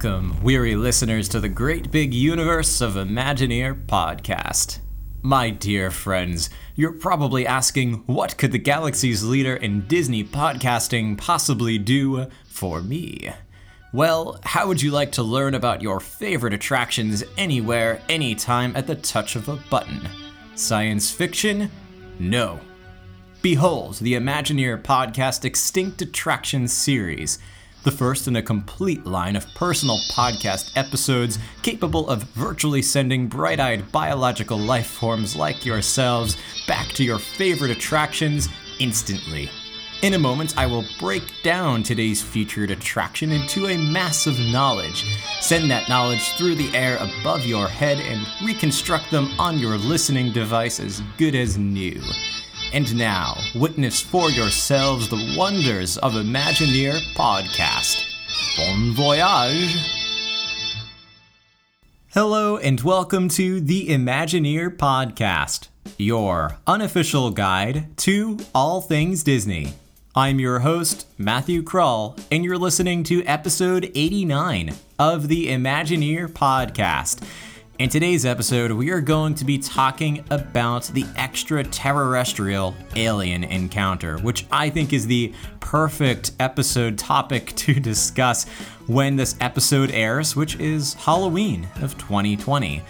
Welcome, weary listeners, to the great big universe of Imagineer podcast. My dear friends, you're probably asking, what could the galaxy's leader in Disney podcasting possibly do for me? Well, how would you like to learn about your favorite attractions anywhere, anytime at the touch of a button? Science fiction? No. Behold the Imagineer podcast Extinct Attractions series the first in a complete line of personal podcast episodes capable of virtually sending bright eyed biological life forms like yourselves back to your favorite attractions instantly. In a moment, I will break down today's featured attraction into a mass of knowledge, send that knowledge through the air above your head, and reconstruct them on your listening device as good as new. And now, witness for yourselves the wonders of Imagineer Podcast. Bon voyage! Hello, and welcome to the Imagineer Podcast, your unofficial guide to all things Disney. I'm your host, Matthew Krull, and you're listening to episode 89 of the Imagineer Podcast. In today's episode, we are going to be talking about the extraterrestrial alien encounter, which I think is the perfect episode topic to discuss when this episode airs, which is Halloween of 2020.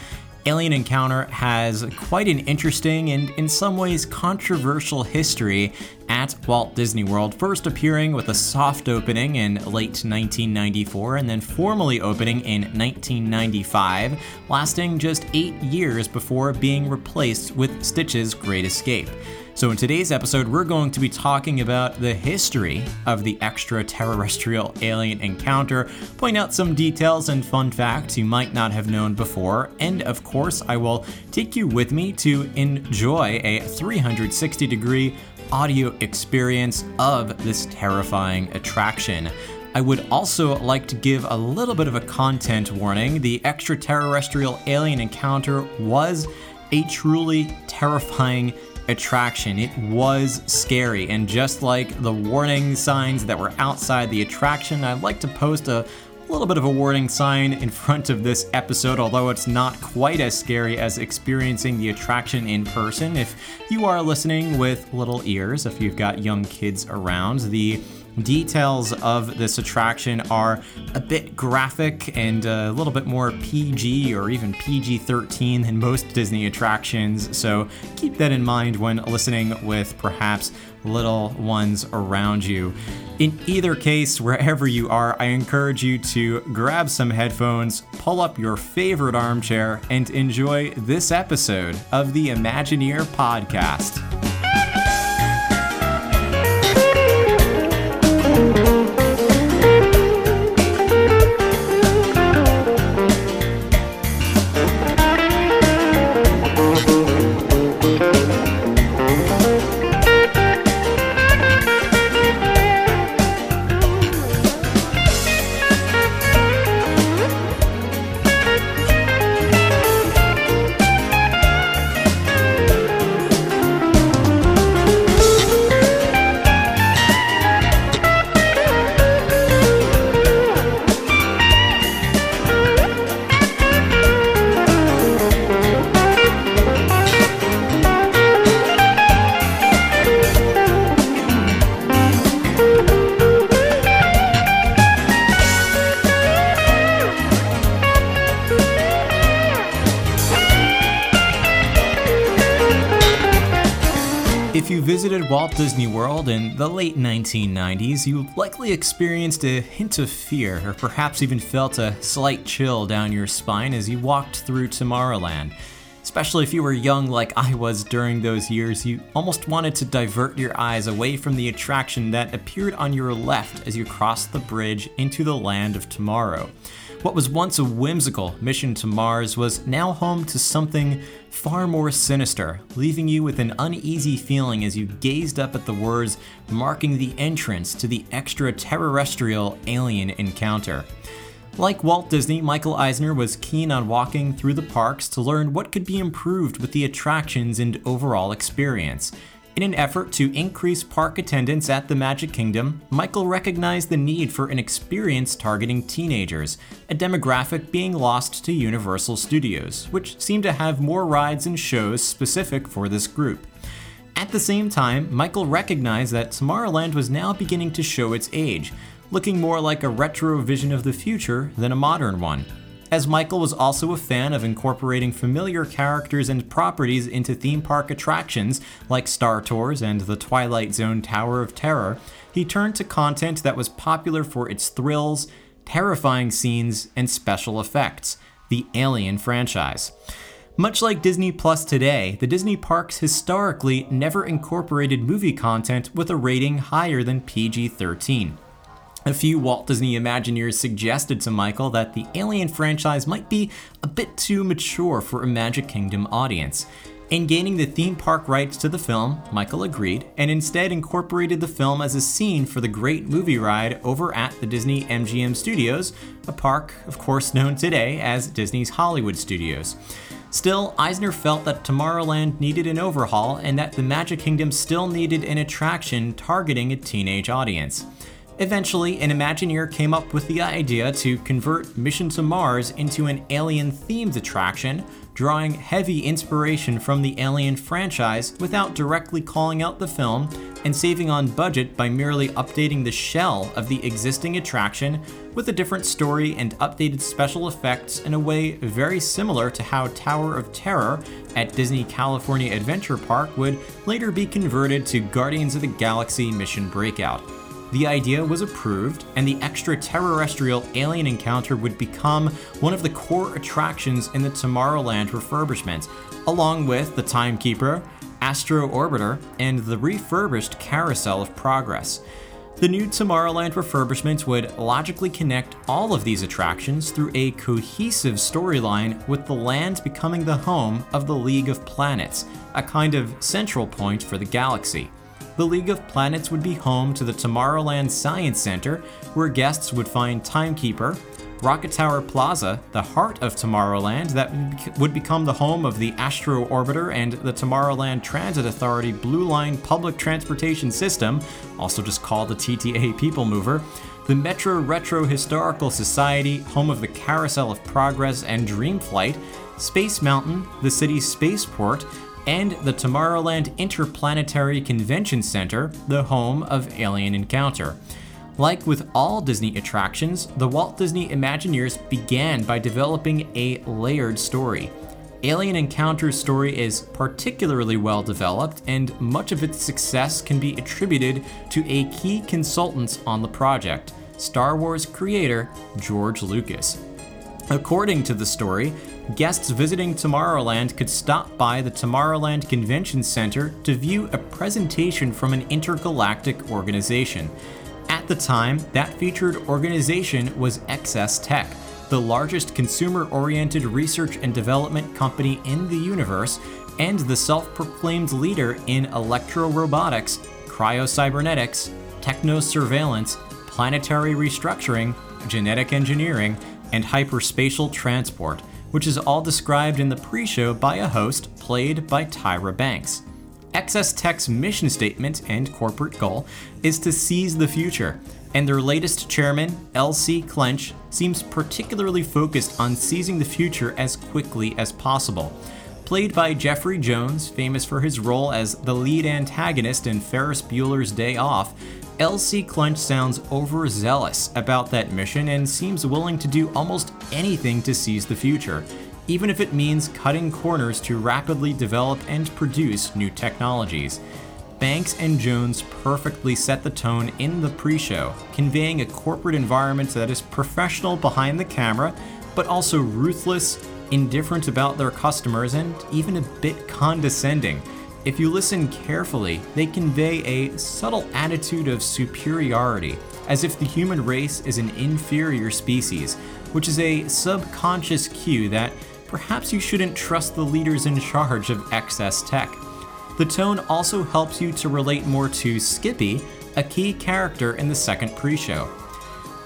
Alien Encounter has quite an interesting and, in some ways, controversial history at Walt Disney World, first appearing with a soft opening in late 1994 and then formally opening in 1995, lasting just eight years before being replaced with Stitch's Great Escape. So, in today's episode, we're going to be talking about the history of the extraterrestrial alien encounter, point out some details and fun facts you might not have known before, and of course, I will take you with me to enjoy a 360 degree audio experience of this terrifying attraction. I would also like to give a little bit of a content warning. The extraterrestrial alien encounter was a truly terrifying attraction. It was scary, and just like the warning signs that were outside the attraction, I'd like to post a little bit of a warning sign in front of this episode, although it's not quite as scary as experiencing the attraction in person. If you are listening with little ears, if you've got young kids around, the details of this attraction are a bit graphic and a little bit more PG or even PG 13 than most Disney attractions, so keep that in mind when listening with perhaps little ones around you. In either case, wherever you are, I encourage you to grab some headphones, pull up your favorite armchair, and enjoy this episode of the Imagineer Podcast. Visited Walt Disney World in the late 1990s, you likely experienced a hint of fear, or perhaps even felt a slight chill down your spine as you walked through Tomorrowland. Especially if you were young like I was during those years, you almost wanted to divert your eyes away from the attraction that appeared on your left as you crossed the bridge into the land of tomorrow. What was once a whimsical mission to Mars was now home to something far more sinister, leaving you with an uneasy feeling as you gazed up at the words marking the entrance to the extraterrestrial alien encounter. Like Walt Disney, Michael Eisner was keen on walking through the parks to learn what could be improved with the attractions and overall experience. In an effort to increase park attendance at the Magic Kingdom, Michael recognized the need for an experience targeting teenagers, a demographic being lost to Universal Studios, which seemed to have more rides and shows specific for this group. At the same time, Michael recognized that Tomorrowland was now beginning to show its age, looking more like a retro vision of the future than a modern one. As Michael was also a fan of incorporating familiar characters and properties into theme park attractions like Star Tours and the Twilight Zone Tower of Terror, he turned to content that was popular for its thrills, terrifying scenes, and special effects the Alien franchise. Much like Disney Plus today, the Disney parks historically never incorporated movie content with a rating higher than PG 13. A few Walt Disney Imagineers suggested to Michael that the Alien franchise might be a bit too mature for a Magic Kingdom audience. In gaining the theme park rights to the film, Michael agreed and instead incorporated the film as a scene for the great movie ride over at the Disney MGM Studios, a park, of course, known today as Disney's Hollywood Studios. Still, Eisner felt that Tomorrowland needed an overhaul and that the Magic Kingdom still needed an attraction targeting a teenage audience. Eventually, an Imagineer came up with the idea to convert Mission to Mars into an alien themed attraction, drawing heavy inspiration from the Alien franchise without directly calling out the film and saving on budget by merely updating the shell of the existing attraction with a different story and updated special effects in a way very similar to how Tower of Terror at Disney California Adventure Park would later be converted to Guardians of the Galaxy Mission Breakout. The idea was approved, and the extraterrestrial alien encounter would become one of the core attractions in the Tomorrowland refurbishment, along with the Timekeeper, Astro Orbiter, and the refurbished Carousel of Progress. The new Tomorrowland refurbishment would logically connect all of these attractions through a cohesive storyline with the land becoming the home of the League of Planets, a kind of central point for the galaxy the League of Planets would be home to the Tomorrowland Science Center, where guests would find Timekeeper, Rocket Tower Plaza, the heart of Tomorrowland, that would become the home of the Astro Orbiter and the Tomorrowland Transit Authority Blue Line Public Transportation System, also just called the TTA People Mover, the Metro Retro Historical Society, home of the Carousel of Progress and Dreamflight, Space Mountain, the city's spaceport, and the Tomorrowland Interplanetary Convention Center, the home of Alien Encounter. Like with all Disney attractions, the Walt Disney Imagineers began by developing a layered story. Alien Encounter's story is particularly well developed, and much of its success can be attributed to a key consultant on the project, Star Wars creator George Lucas. According to the story, guests visiting Tomorrowland could stop by the Tomorrowland Convention Center to view a presentation from an intergalactic organization. At the time, that featured organization was XS Tech, the largest consumer oriented research and development company in the universe and the self proclaimed leader in electro robotics, techno surveillance, planetary restructuring, genetic engineering, and hyperspatial transport, which is all described in the pre show by a host played by Tyra Banks. XS Tech's mission statement and corporate goal is to seize the future, and their latest chairman, L.C. Clench, seems particularly focused on seizing the future as quickly as possible. Played by Jeffrey Jones, famous for his role as the lead antagonist in Ferris Bueller's Day Off, LC Clench sounds overzealous about that mission and seems willing to do almost anything to seize the future, even if it means cutting corners to rapidly develop and produce new technologies. Banks and Jones perfectly set the tone in the pre show, conveying a corporate environment that is professional behind the camera, but also ruthless, indifferent about their customers, and even a bit condescending if you listen carefully, they convey a subtle attitude of superiority, as if the human race is an inferior species, which is a subconscious cue that perhaps you shouldn't trust the leaders in charge of XS Tech. The tone also helps you to relate more to Skippy, a key character in the second pre show.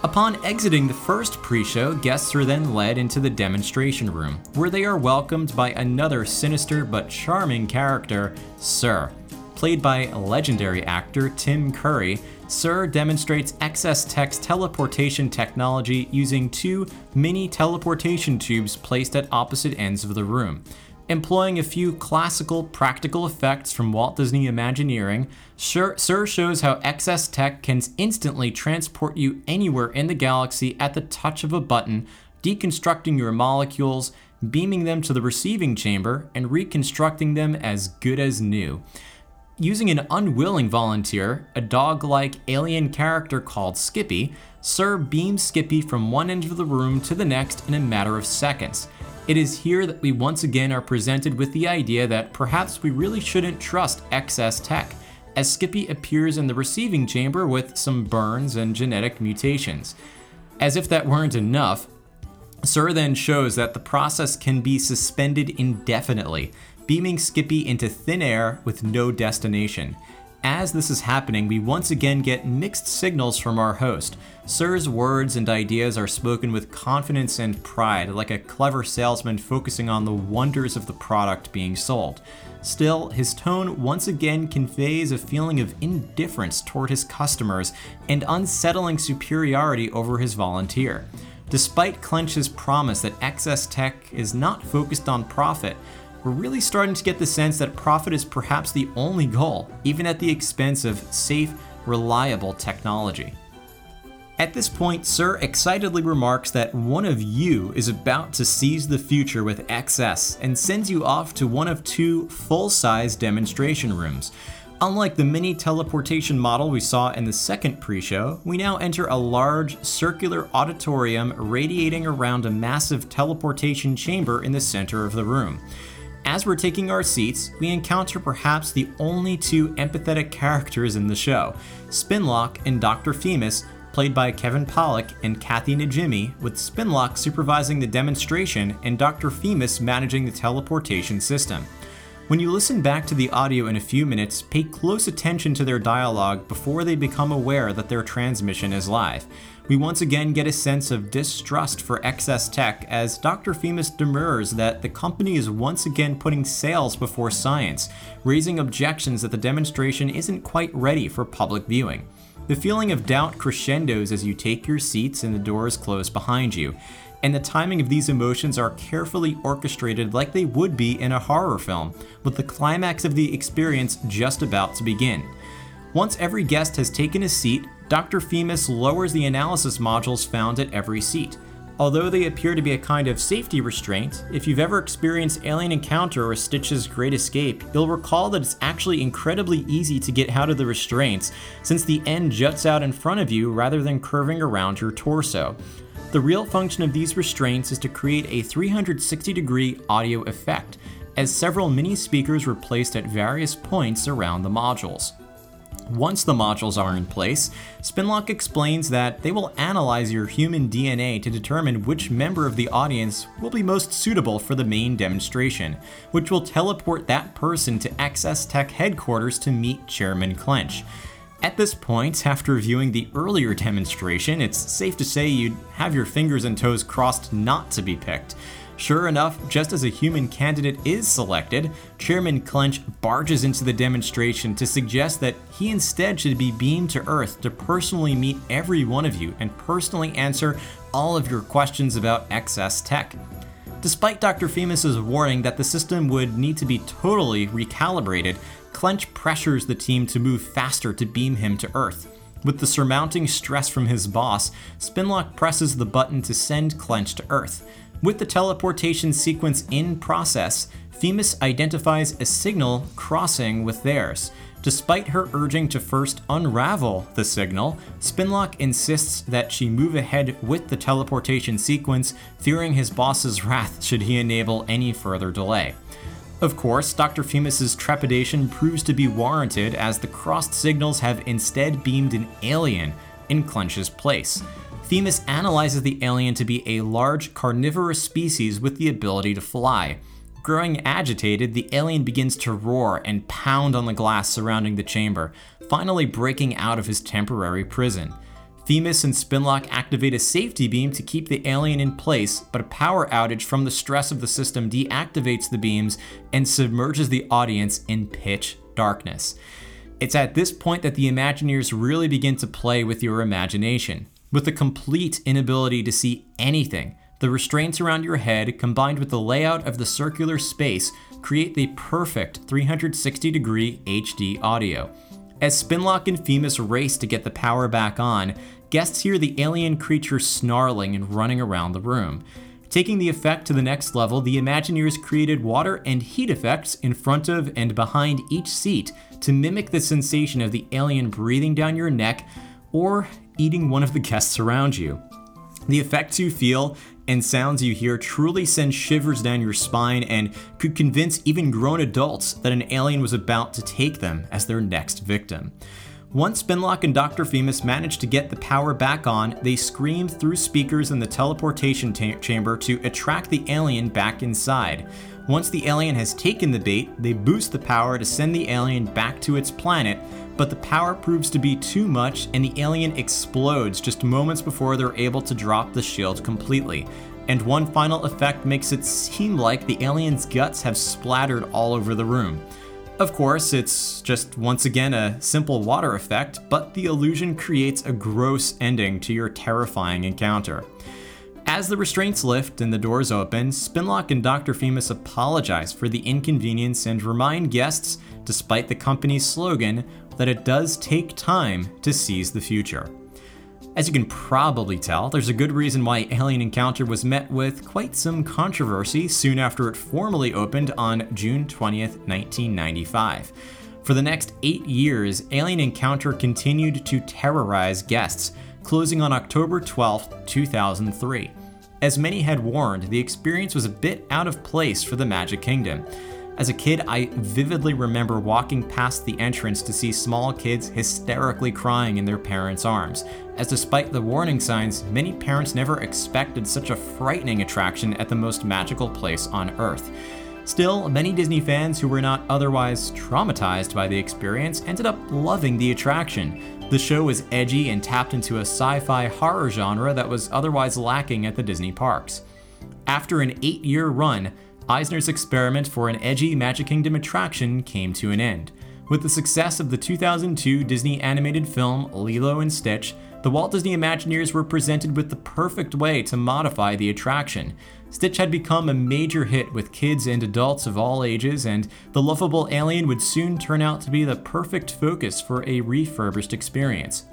Upon exiting the first pre show, guests are then led into the demonstration room, where they are welcomed by another sinister but charming character, Sir, played by legendary actor Tim Curry, SIR demonstrates XS Tech's teleportation technology using two mini teleportation tubes placed at opposite ends of the room. Employing a few classical practical effects from Walt Disney Imagineering, SIR shows how XS Tech can instantly transport you anywhere in the galaxy at the touch of a button, deconstructing your molecules, beaming them to the receiving chamber, and reconstructing them as good as new. Using an unwilling volunteer, a dog like alien character called Skippy, SIR beams Skippy from one end of the room to the next in a matter of seconds. It is here that we once again are presented with the idea that perhaps we really shouldn't trust XS Tech, as Skippy appears in the receiving chamber with some burns and genetic mutations. As if that weren't enough, SIR then shows that the process can be suspended indefinitely, beaming Skippy into thin air with no destination. As this is happening, we once again get mixed signals from our host. SIR's words and ideas are spoken with confidence and pride, like a clever salesman focusing on the wonders of the product being sold. Still, his tone once again conveys a feeling of indifference toward his customers and unsettling superiority over his volunteer. Despite Clench's promise that XS Tech is not focused on profit, we're really starting to get the sense that profit is perhaps the only goal, even at the expense of safe, reliable technology. At this point, SIR excitedly remarks that one of you is about to seize the future with XS and sends you off to one of two full size demonstration rooms. Unlike the mini teleportation model we saw in the second pre show, we now enter a large circular auditorium radiating around a massive teleportation chamber in the center of the room. As we're taking our seats, we encounter perhaps the only two empathetic characters in the show Spinlock and Dr. Femus, played by Kevin Pollak and Kathy Najimy, with Spinlock supervising the demonstration and Dr. Femus managing the teleportation system. When you listen back to the audio in a few minutes, pay close attention to their dialogue before they become aware that their transmission is live. We once again get a sense of distrust for XS Tech as Dr. Femus demurs that the company is once again putting sales before science, raising objections that the demonstration isn't quite ready for public viewing. The feeling of doubt crescendos as you take your seats and the doors close behind you and the timing of these emotions are carefully orchestrated like they would be in a horror film, with the climax of the experience just about to begin. Once every guest has taken a seat, Dr. Femus lowers the analysis modules found at every seat. Although they appear to be a kind of safety restraint, if you've ever experienced Alien Encounter or Stitch's Great Escape, you'll recall that it's actually incredibly easy to get out of the restraints, since the end juts out in front of you rather than curving around your torso. The real function of these restraints is to create a 360 degree audio effect, as several mini speakers were placed at various points around the modules. Once the modules are in place, Spinlock explains that they will analyze your human DNA to determine which member of the audience will be most suitable for the main demonstration, which will teleport that person to XS Tech headquarters to meet Chairman Clench. At this point, after viewing the earlier demonstration, it's safe to say you'd have your fingers and toes crossed not to be picked. Sure enough, just as a human candidate is selected, Chairman Clench barges into the demonstration to suggest that he instead should be beamed to Earth to personally meet every one of you and personally answer all of your questions about XS Tech. Despite Dr. Femus's warning that the system would need to be totally recalibrated, Clench pressures the team to move faster to beam him to Earth. With the surmounting stress from his boss, Spinlock presses the button to send Clench to Earth. With the teleportation sequence in process, Femus identifies a signal crossing with theirs. Despite her urging to first unravel the signal, Spinlock insists that she move ahead with the teleportation sequence, fearing his boss's wrath should he enable any further delay. Of course, Dr. Femus's trepidation proves to be warranted as the crossed signals have instead beamed an alien in Clench's place. Femus analyzes the alien to be a large carnivorous species with the ability to fly. Growing agitated, the alien begins to roar and pound on the glass surrounding the chamber, finally breaking out of his temporary prison. Femus and Spinlock activate a safety beam to keep the alien in place, but a power outage from the stress of the system deactivates the beams and submerges the audience in pitch darkness. It's at this point that the Imagineers really begin to play with your imagination. With a complete inability to see anything, the restraints around your head combined with the layout of the circular space create the perfect 360 degree HD audio. As Spinlock and Femus race to get the power back on, guests hear the alien creature snarling and running around the room. Taking the effect to the next level, the Imagineers created water and heat effects in front of and behind each seat to mimic the sensation of the alien breathing down your neck or eating one of the guests around you. The effects you feel and sounds you hear truly send shivers down your spine and could convince even grown adults that an alien was about to take them as their next victim. Once Spinlock and Dr. Femus managed to get the power back on, they scream through speakers in the teleportation ta- chamber to attract the alien back inside. Once the alien has taken the bait, they boost the power to send the alien back to its planet, but the power proves to be too much and the alien explodes just moments before they're able to drop the shield completely. And one final effect makes it seem like the alien's guts have splattered all over the room. Of course, it's just once again a simple water effect, but the illusion creates a gross ending to your terrifying encounter. As the restraints lift and the doors open, Spinlock and Dr. Femus apologize for the inconvenience and remind guests, despite the company's slogan, that it does take time to seize the future. As you can probably tell, there's a good reason why Alien Encounter was met with quite some controversy soon after it formally opened on June 20th, 1995. For the next eight years, Alien Encounter continued to terrorize guests, closing on October 12, 2003. As many had warned, the experience was a bit out of place for the Magic Kingdom. As a kid, I vividly remember walking past the entrance to see small kids hysterically crying in their parents' arms, as despite the warning signs, many parents never expected such a frightening attraction at the most magical place on Earth. Still, many Disney fans who were not otherwise traumatized by the experience ended up loving the attraction. The show was edgy and tapped into a sci fi horror genre that was otherwise lacking at the Disney parks. After an eight year run, Eisner's experiment for an edgy Magic Kingdom attraction came to an end. With the success of the 2002 Disney animated film Lilo and Stitch, the Walt Disney Imagineers were presented with the perfect way to modify the attraction. Stitch had become a major hit with kids and adults of all ages, and the lovable alien would soon turn out to be the perfect focus for a refurbished experience.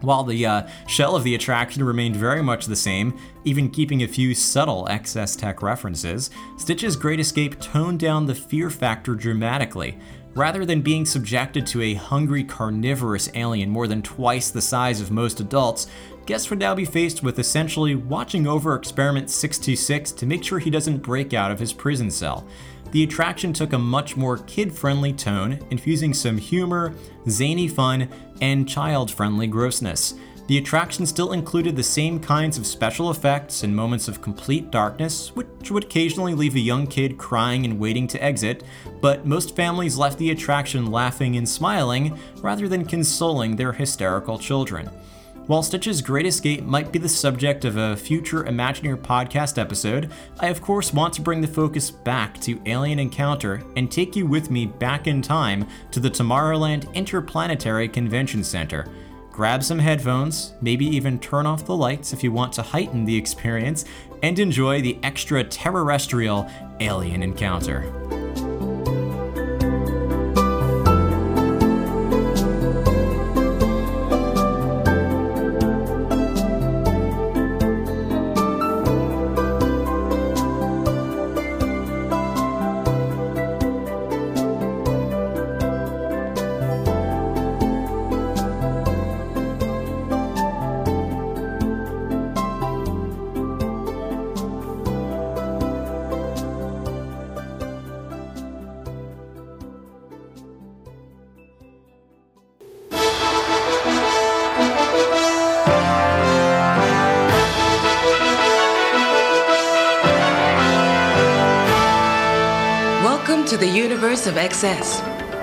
While the uh, shell of the attraction remained very much the same, even keeping a few subtle XS Tech references, Stitch's Great Escape toned down the fear factor dramatically. Rather than being subjected to a hungry carnivorous alien more than twice the size of most adults, guests would now be faced with essentially watching over Experiment 626 to make sure he doesn't break out of his prison cell the attraction took a much more kid friendly tone, infusing some humor, zany fun, and child friendly grossness. The attraction still included the same kinds of special effects and moments of complete darkness, which would occasionally leave a young kid crying and waiting to exit, but most families left the attraction laughing and smiling rather than consoling their hysterical children. While Stitch's Great Escape might be the subject of a future Imagineer podcast episode, I of course want to bring the focus back to Alien Encounter and take you with me back in time to the Tomorrowland Interplanetary Convention Center. Grab some headphones, maybe even turn off the lights if you want to heighten the experience, and enjoy the extra terrestrial alien encounter.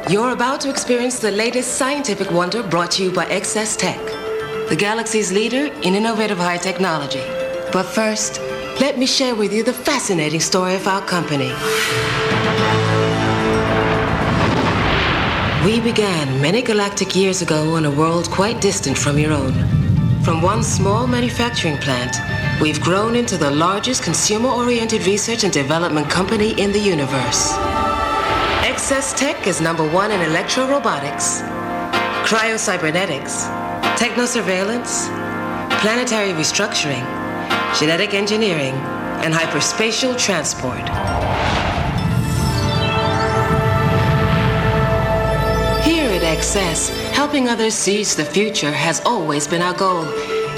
You're about to experience the latest scientific wonder brought to you by XS Tech, the galaxy's leader in innovative high technology. But first, let me share with you the fascinating story of our company. We began many galactic years ago on a world quite distant from your own. From one small manufacturing plant, we've grown into the largest consumer-oriented research and development company in the universe. XS Tech is number one in electro-robotics, cryo-cybernetics, techno-surveillance, planetary restructuring, genetic engineering, and hyperspatial transport. Here at XS, helping others seize the future has always been our goal.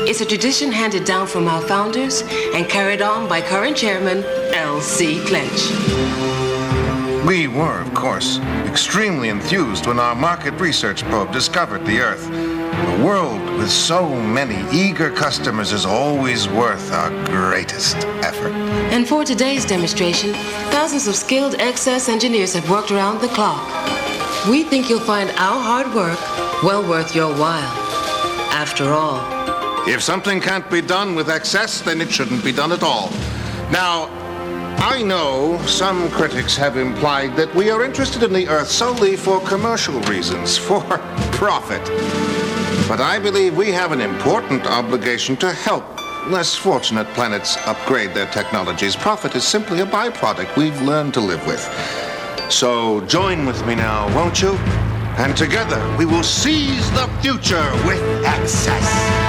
It's a tradition handed down from our founders and carried on by current chairman L.C. Clench. We were, of course, extremely enthused when our market research probe discovered the Earth. A world with so many eager customers is always worth our greatest effort. And for today's demonstration, thousands of skilled XS engineers have worked around the clock. We think you'll find our hard work well worth your while. After all, if something can't be done with XS, then it shouldn't be done at all. Now, I know some critics have implied that we are interested in the Earth solely for commercial reasons, for profit. But I believe we have an important obligation to help less fortunate planets upgrade their technologies. Profit is simply a byproduct we've learned to live with. So join with me now, won't you? And together we will seize the future with XS.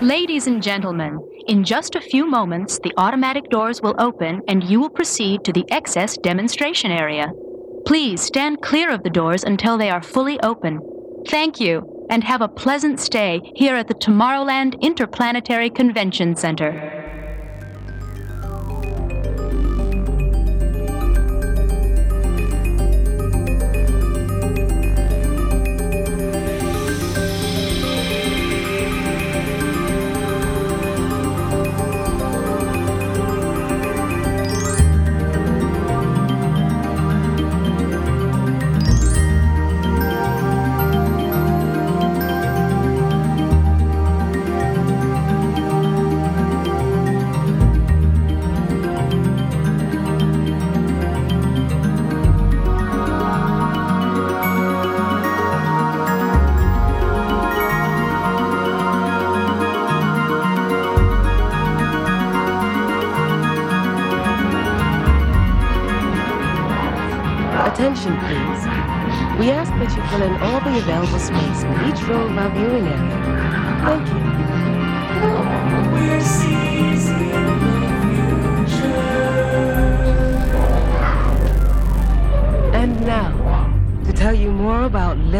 Ladies and gentlemen, in just a few moments, the automatic doors will open and you will proceed to the XS demonstration area. Please stand clear of the doors until they are fully open. Thank you, and have a pleasant stay here at the Tomorrowland Interplanetary Convention Center.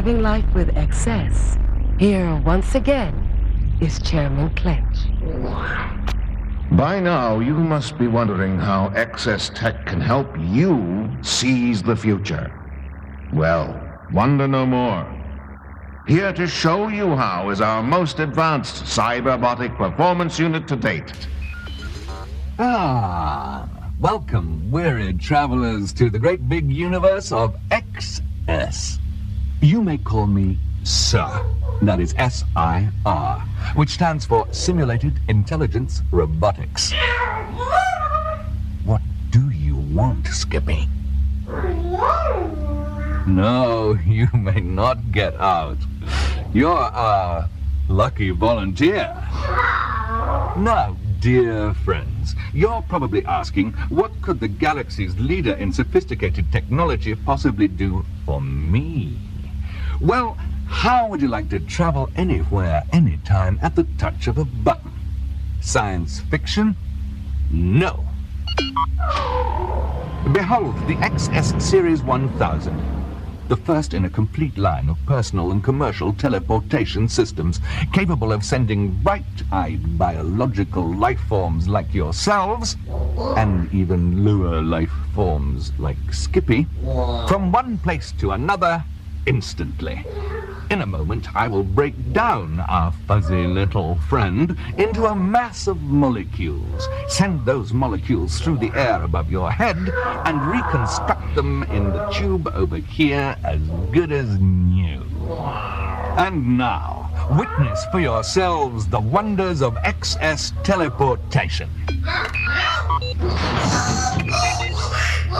Living life with XS, here once again is Chairman Clench. By now, you must be wondering how XS Tech can help you seize the future. Well, wonder no more. Here to show you how is our most advanced cyberbotic performance unit to date. Ah, welcome, weary travelers, to the great big universe of XS. You may call me Sir. That is S I R, which stands for Simulated Intelligence Robotics. What do you want, Skippy? No, you may not get out. You're a lucky volunteer. Now, dear friends, you're probably asking, what could the galaxy's leader in sophisticated technology possibly do for me? Well, how would you like to travel anywhere, anytime, at the touch of a button? Science fiction? No. Behold the XS Series 1000 the first in a complete line of personal and commercial teleportation systems capable of sending bright-eyed biological life forms like yourselves, and even lower life forms like Skippy, from one place to another instantly. In a moment, I will break down our fuzzy little friend into a mass of molecules, send those molecules through the air above your head, and reconstruct them in the tube over here as good as new. And now, witness for yourselves the wonders of XS teleportation.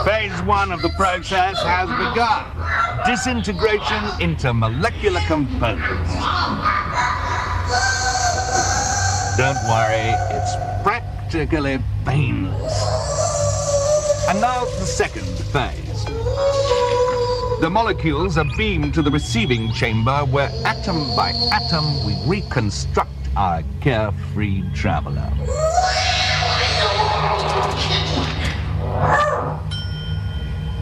Phase one of the process has begun. Disintegration into molecular components. Don't worry, it's practically painless. And now the second phase. The molecules are beamed to the receiving chamber where atom by atom we reconstruct our carefree traveler.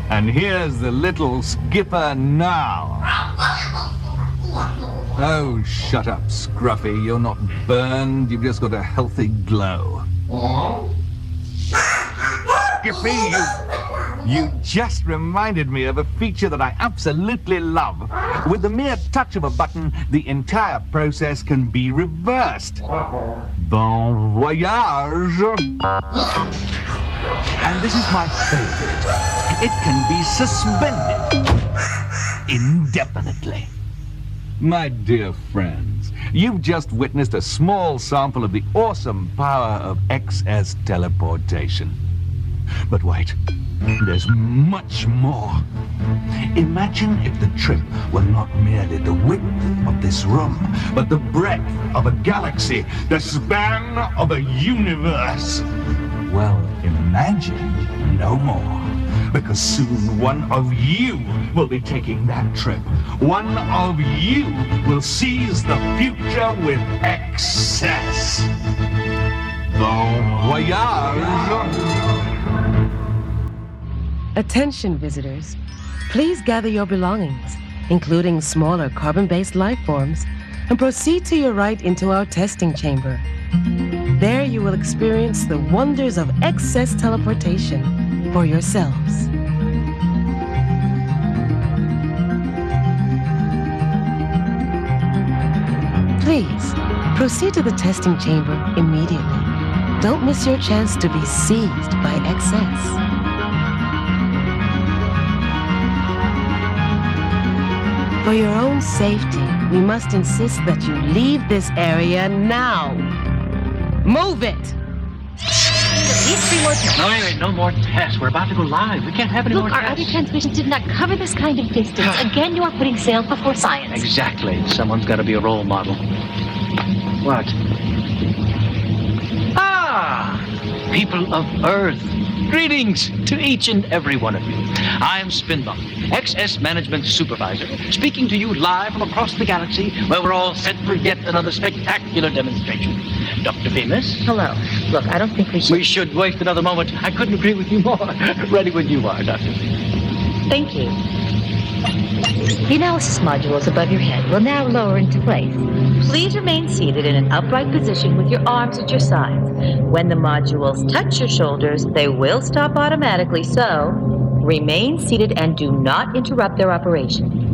And here's the little skipper now. Oh, shut up, Scruffy. You're not burned. You've just got a healthy glow. Skippy, you, you just reminded me of a feature that I absolutely love. With the mere touch of a button, the entire process can be reversed. Bon voyage. And this is my favorite. It can be suspended indefinitely. My dear friends, you've just witnessed a small sample of the awesome power of XS teleportation. But wait, there's much more. Imagine if the trip were not merely the width of this room, but the breadth of a galaxy, the span of a universe. Well, imagine no more. Because soon one of you will be taking that trip. One of you will seize the future with XS. Bon voyage. Attention, visitors. Please gather your belongings, including smaller carbon based life forms, and proceed to your right into our testing chamber. There you will experience the wonders of XS teleportation for yourselves. Please proceed to the testing chamber immediately. Don't miss your chance to be seized by XS. For your own safety, we must insist that you leave this area now. Move it! These three more No, wait, wait, no more tests. We're about to go live. We can't have any Look, more our tests. other transmissions did not cover this kind of distance. Again, you are putting science before science. Exactly. Someone's got to be a role model. What? Ah! People of Earth. Greetings to each and every one of you. I am Spinlock, XS Management Supervisor, speaking to you live from across the galaxy where we're all set for yet another spectacular demonstration. Dr. Femus? Hello. Look, I don't think we should. We should waste another moment. I couldn't agree with you more. Ready when you are, Doctor. Thank you. The analysis modules above your head will now lower into place. Please remain seated in an upright position with your arms at your sides. When the modules touch your shoulders, they will stop automatically, so remain seated and do not interrupt their operation.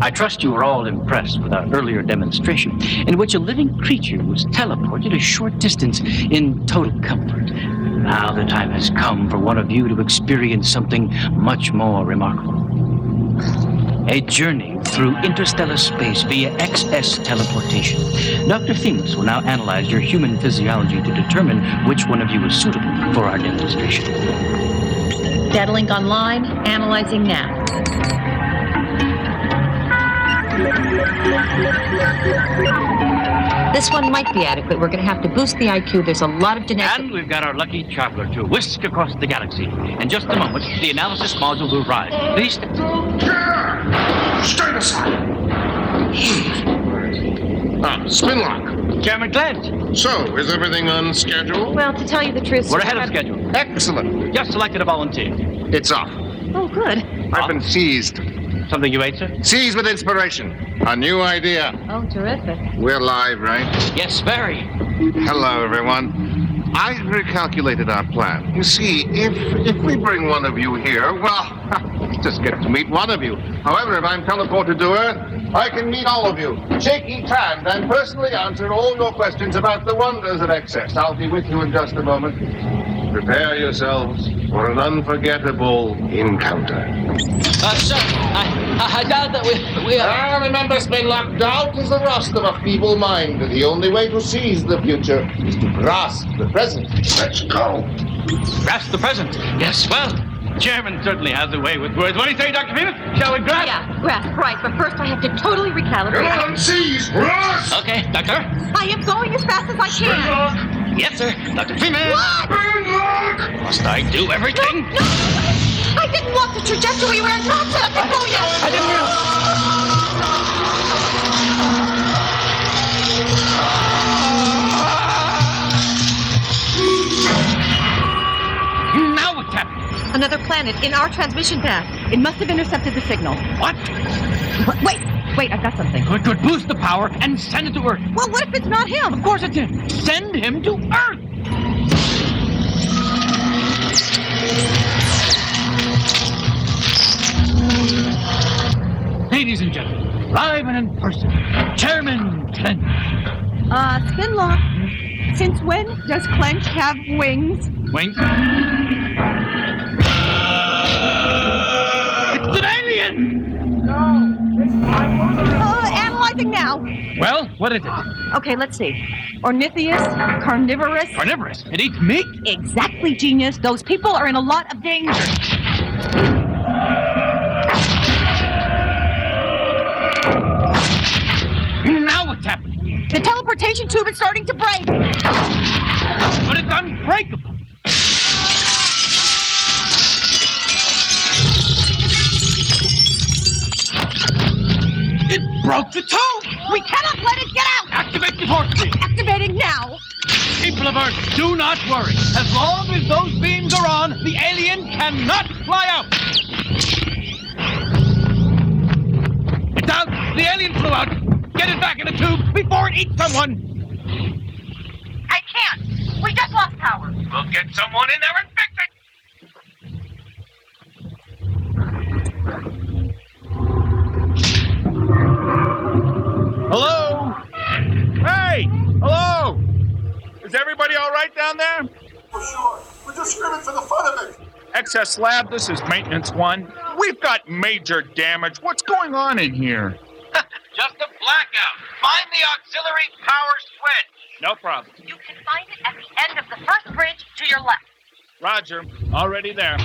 I trust you were all impressed with our earlier demonstration, in which a living creature was teleported a short distance in total comfort. Now the time has come for one of you to experience something much more remarkable. A journey through interstellar space via XS teleportation. Dr. Femus will now analyze your human physiology to determine which one of you is suitable for our demonstration. Data link online, analyzing now. This one might be adequate. We're going to have to boost the IQ. There's a lot of genetic. And we've got our lucky traveler to whisk across the galaxy. In just a moment, the analysis module will rise. Please. Straight aside. Ah, Spinlock. Chairman Clench, So, is everything on schedule? Well, to tell you the truth, we're ahead of schedule. Excellent. Just selected a volunteer. It's off. Oh, good. I've been seized. Something you ate, sir? Seized with inspiration. A new idea. Oh, terrific. We're live, right? Yes, very. Hello, everyone. I recalculated our plan. You see, if if we bring one of you here, well, just get to meet one of you. However, if I'm teleported to Earth, I can meet all of you, shake each hand, and personally answer all your questions about the wonders of XS. I'll be with you in just a moment. Prepare yourselves for an unforgettable encounter. Uh, sir, I, I doubt that we, we are. Ah, remember, Spinlock, doubt is the rust of a feeble mind. The only way to seize the future is to grasp the present. Let's go. Grasp the present. Yes, well, The chairman certainly has a way with words. What do you say, Dr. Femus? Shall we grasp? Yeah, grasp, right. But first I have to totally recalibrate. Everyone sees, Ross! Okay, Doctor. I am going as fast as I can. Yes, sir. Dr. Femus. What? Must I do everything? No! I didn't want the trajectory we were not set up to go yet. I didn't realize. Another planet in our transmission path. It must have intercepted the signal. What? Wait, wait, I've got something. It could boost the power and send it to Earth. Well, what if it's not him? Of course it's him. Send him to Earth. Ladies and gentlemen, live and in person, Chairman Clench. Uh, Spinlock. Since when does Clench have wings? Wink. Uh, analyzing now. Well, what is it? Okay, let's see. Ornithius, carnivorous. Carnivorous. It eats meat? Exactly, genius. Those people are in a lot of danger. Now what's happening? The teleportation tube is starting to break. But it's unbreakable. Broke the tube! We cannot let it get out. Activate the torch beam! Activating now. People of Earth, do not worry. As long as those beams are on, the alien cannot fly out. It's out! The alien flew out! Get it back in the tube before it eats someone! I can't. We just lost power. We'll get someone in there and fix it! Hello? Hey! Hello! Is everybody all right down there? For sure. We're just screaming for the fun of it. XS Lab, this is Maintenance One. We've got major damage. What's going on in here? Just a blackout. Find the auxiliary power switch. No problem. You can find it at the end of the first bridge to your left. Roger. Already there.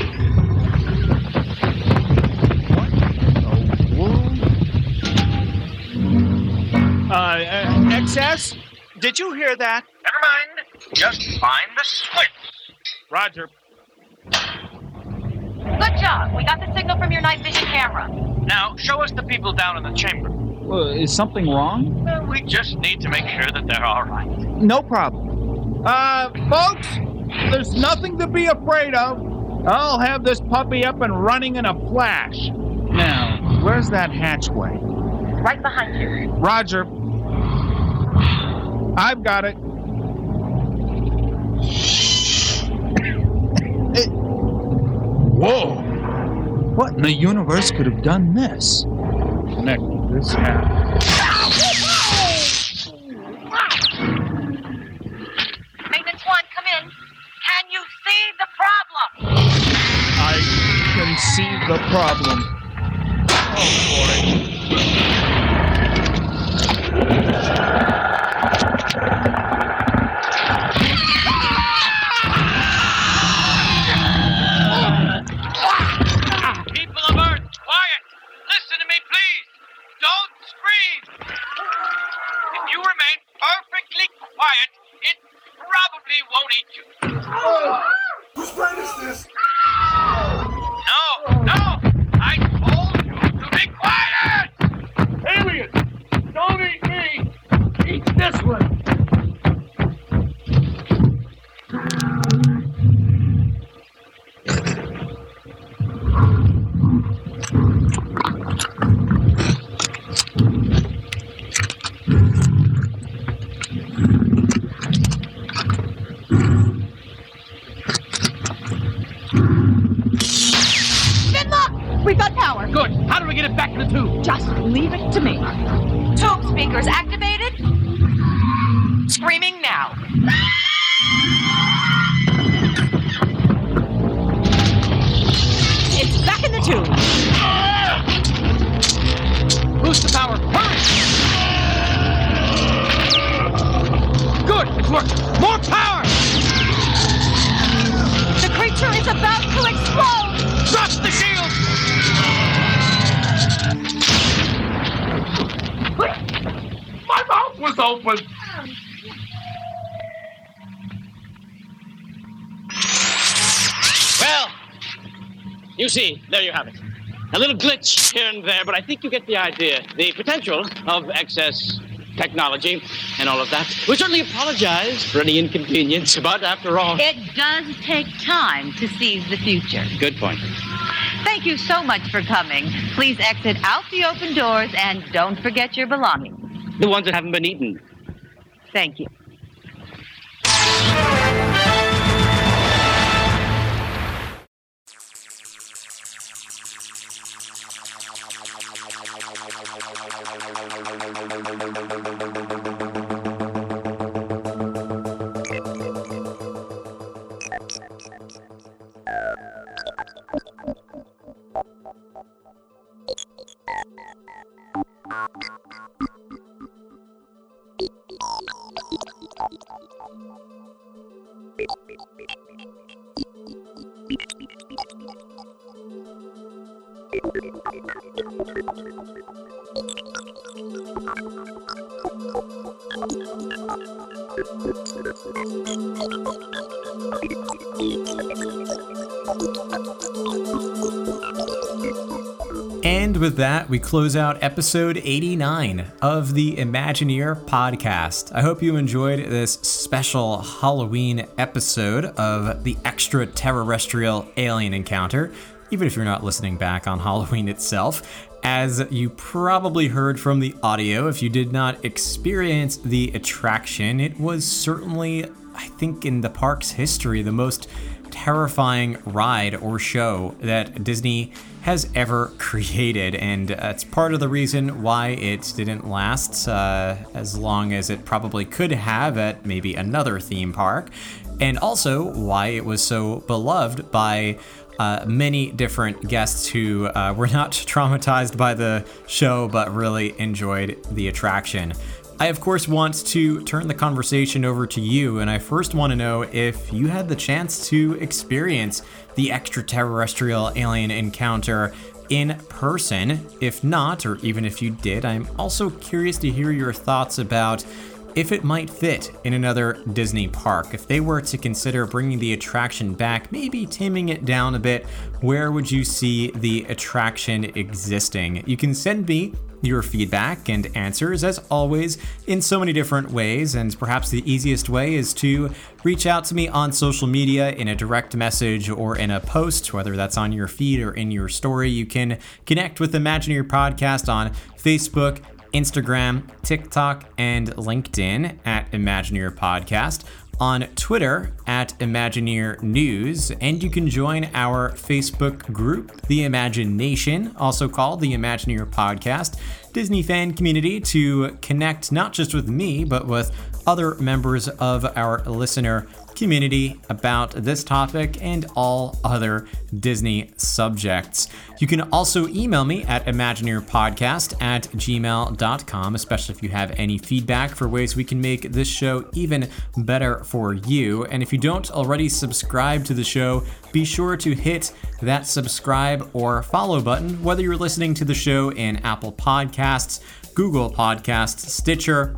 Uh, uh, XS? Did you hear that? Never mind. Just find the switch. Roger. Good job. We got the signal from your night vision camera. Now, show us the people down in the chamber. Uh, is something wrong? Well, we just need to make sure that they're all right. No problem. Uh, folks, there's nothing to be afraid of. I'll have this puppy up and running in a flash. Now, where's that hatchway? Right behind you. Roger. I've got it. It- Whoa! What in the universe could have done this? Connect this hat. Maintenance one, come in. Can you see the problem? I can see the problem. See, there you have it. A little glitch here and there, but I think you get the idea. The potential of XS technology and all of that. We certainly apologize for any inconvenience, but after all. It does take time to seize the future. Good point. Thank you so much for coming. Please exit out the open doors and don't forget your belongings. The ones that haven't been eaten. Thank you. Close out episode 89 of the Imagineer podcast. I hope you enjoyed this special Halloween episode of the extraterrestrial alien encounter, even if you're not listening back on Halloween itself. As you probably heard from the audio, if you did not experience the attraction, it was certainly, I think, in the park's history, the most terrifying ride or show that Disney has ever created, and it's part of the reason why it didn't last uh, as long as it probably could have at maybe another theme park, and also why it was so beloved by. Uh, many different guests who uh, were not traumatized by the show but really enjoyed the attraction. I, of course, want to turn the conversation over to you, and I first want to know if you had the chance to experience the extraterrestrial alien encounter in person. If not, or even if you did, I'm also curious to hear your thoughts about if it might fit in another Disney park. If they were to consider bringing the attraction back, maybe taming it down a bit, where would you see the attraction existing? You can send me your feedback and answers, as always, in so many different ways. And perhaps the easiest way is to reach out to me on social media in a direct message or in a post, whether that's on your feed or in your story. You can connect with Imagineer Podcast on Facebook. Instagram, TikTok, and LinkedIn at Imagineer Podcast, on Twitter at Imagineer News, and you can join our Facebook group, The Imagination, also called the Imagineer Podcast, Disney fan community to connect not just with me, but with other members of our listener community about this topic and all other Disney subjects. You can also email me at imagineerpodcast at gmail.com, especially if you have any feedback for ways we can make this show even better for you. And if you don't already subscribe to the show, be sure to hit that subscribe or follow button, whether you're listening to the show in Apple Podcasts, Google Podcasts, Stitcher,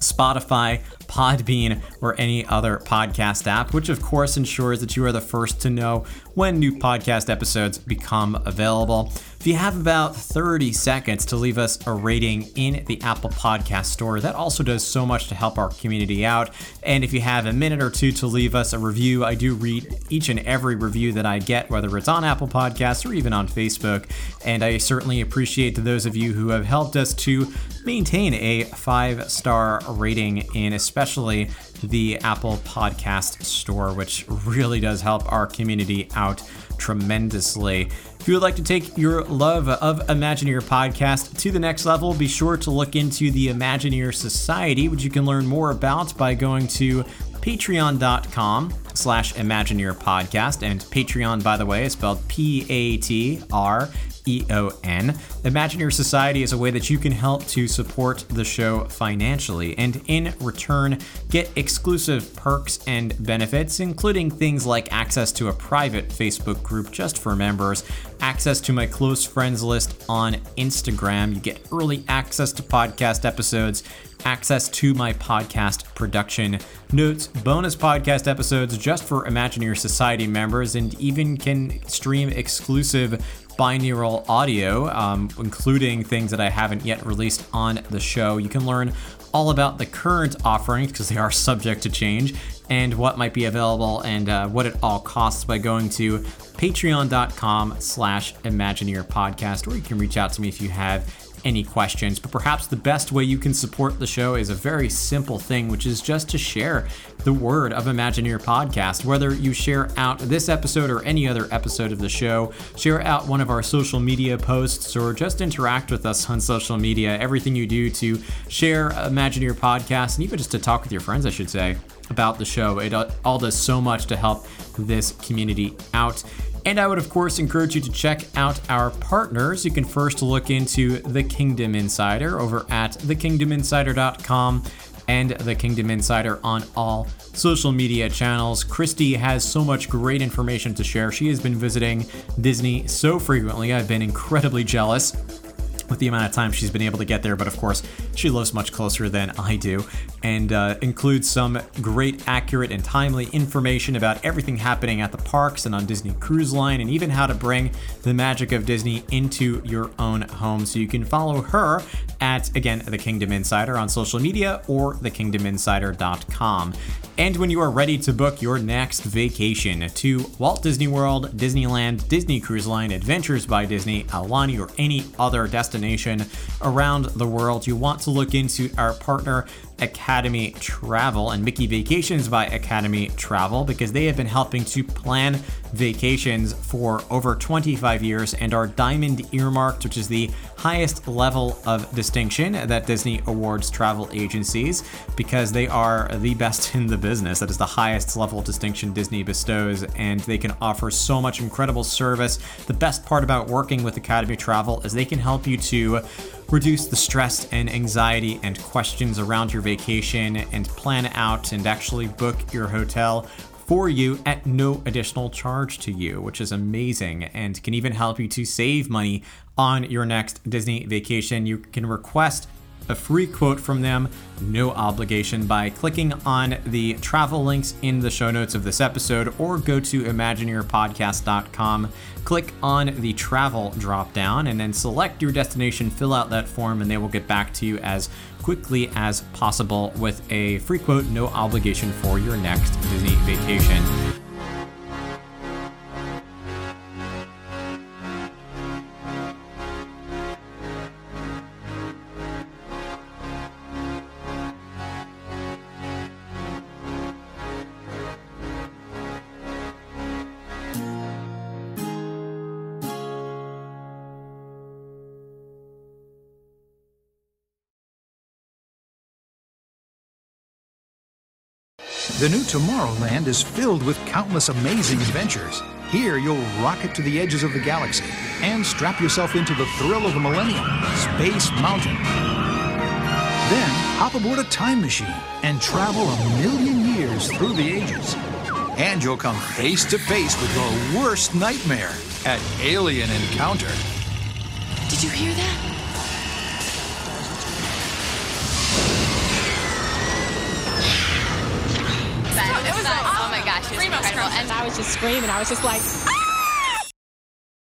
Spotify, Podbean, or any other podcast app, which of course ensures that you are the first to know when new podcast episodes become available. If you have about 30 seconds to leave us a rating in the Apple Podcast Store, that also does so much to help our community out. And if you have a minute or two to leave us a review, I do read each and every review that I get, whether it's on Apple Podcasts or even on Facebook. And I certainly appreciate those of you who have helped us to maintain a five star rating in especially the Apple Podcast Store, which really does help our community out tremendously. If you would like to take your love of Imagineer podcast to the next level, be sure to look into the Imagineer Society, which you can learn more about by going to patreon.com slash Imagineer podcast. And Patreon, by the way, is spelled P-A-T-R E O N. Imagineer Society is a way that you can help to support the show financially, and in return, get exclusive perks and benefits, including things like access to a private Facebook group just for members, access to my close friends list on Instagram, you get early access to podcast episodes access to my podcast production notes, bonus podcast episodes just for Imagineer Society members, and even can stream exclusive binaural audio, um, including things that I haven't yet released on the show. You can learn all about the current offerings because they are subject to change and what might be available and uh, what it all costs by going to patreon.com slash imagineer podcast or you can reach out to me if you have any questions, but perhaps the best way you can support the show is a very simple thing, which is just to share the word of Imagineer podcast. Whether you share out this episode or any other episode of the show, share out one of our social media posts, or just interact with us on social media. Everything you do to share Imagineer podcast, and even just to talk with your friends, I should say, about the show, it uh, all does so much to help this community out. And I would, of course, encourage you to check out our partners. You can first look into The Kingdom Insider over at thekingdominsider.com and The Kingdom Insider on all social media channels. Christy has so much great information to share. She has been visiting Disney so frequently, I've been incredibly jealous with the amount of time she's been able to get there, but of course, she lives much closer than I do, and uh, includes some great, accurate, and timely information about everything happening at the parks and on Disney Cruise Line, and even how to bring the magic of Disney into your own home. So you can follow her at, again, The Kingdom Insider on social media or thekingdominsider.com. And when you are ready to book your next vacation to Walt Disney World, Disneyland, Disney Cruise Line, Adventures by Disney, Aulani, or any other destination around the world, you want to look into our partner Academy Travel and Mickey Vacations by Academy Travel because they have been helping to plan vacations for over 25 years and are diamond earmarked, which is the highest level of distinction that Disney awards travel agencies because they are the best in the business. That is the highest level of distinction Disney bestows, and they can offer so much incredible service. The best part about working with Academy Travel is they can help you to reduce the stress and anxiety and questions around your vacation and plan out and actually book your hotel for you at no additional charge to you, which is amazing and can even help you to save money on your next Disney vacation. You can request a free quote from them, no obligation, by clicking on the travel links in the show notes of this episode or go to imagineerpodcast.com. Click on the travel drop down and then select your destination, fill out that form, and they will get back to you as quickly as possible with a free quote, no obligation for your next Disney vacation. The new Tomorrowland is filled with countless amazing adventures. Here, you'll rocket to the edges of the galaxy and strap yourself into the thrill of the millennium, Space Mountain. Then, hop aboard a time machine and travel a million years through the ages. And you'll come face to face with your worst nightmare at Alien Encounter. Did you hear that? It was oh my gosh, it was incredible. And I was just screaming. I was just like, ah!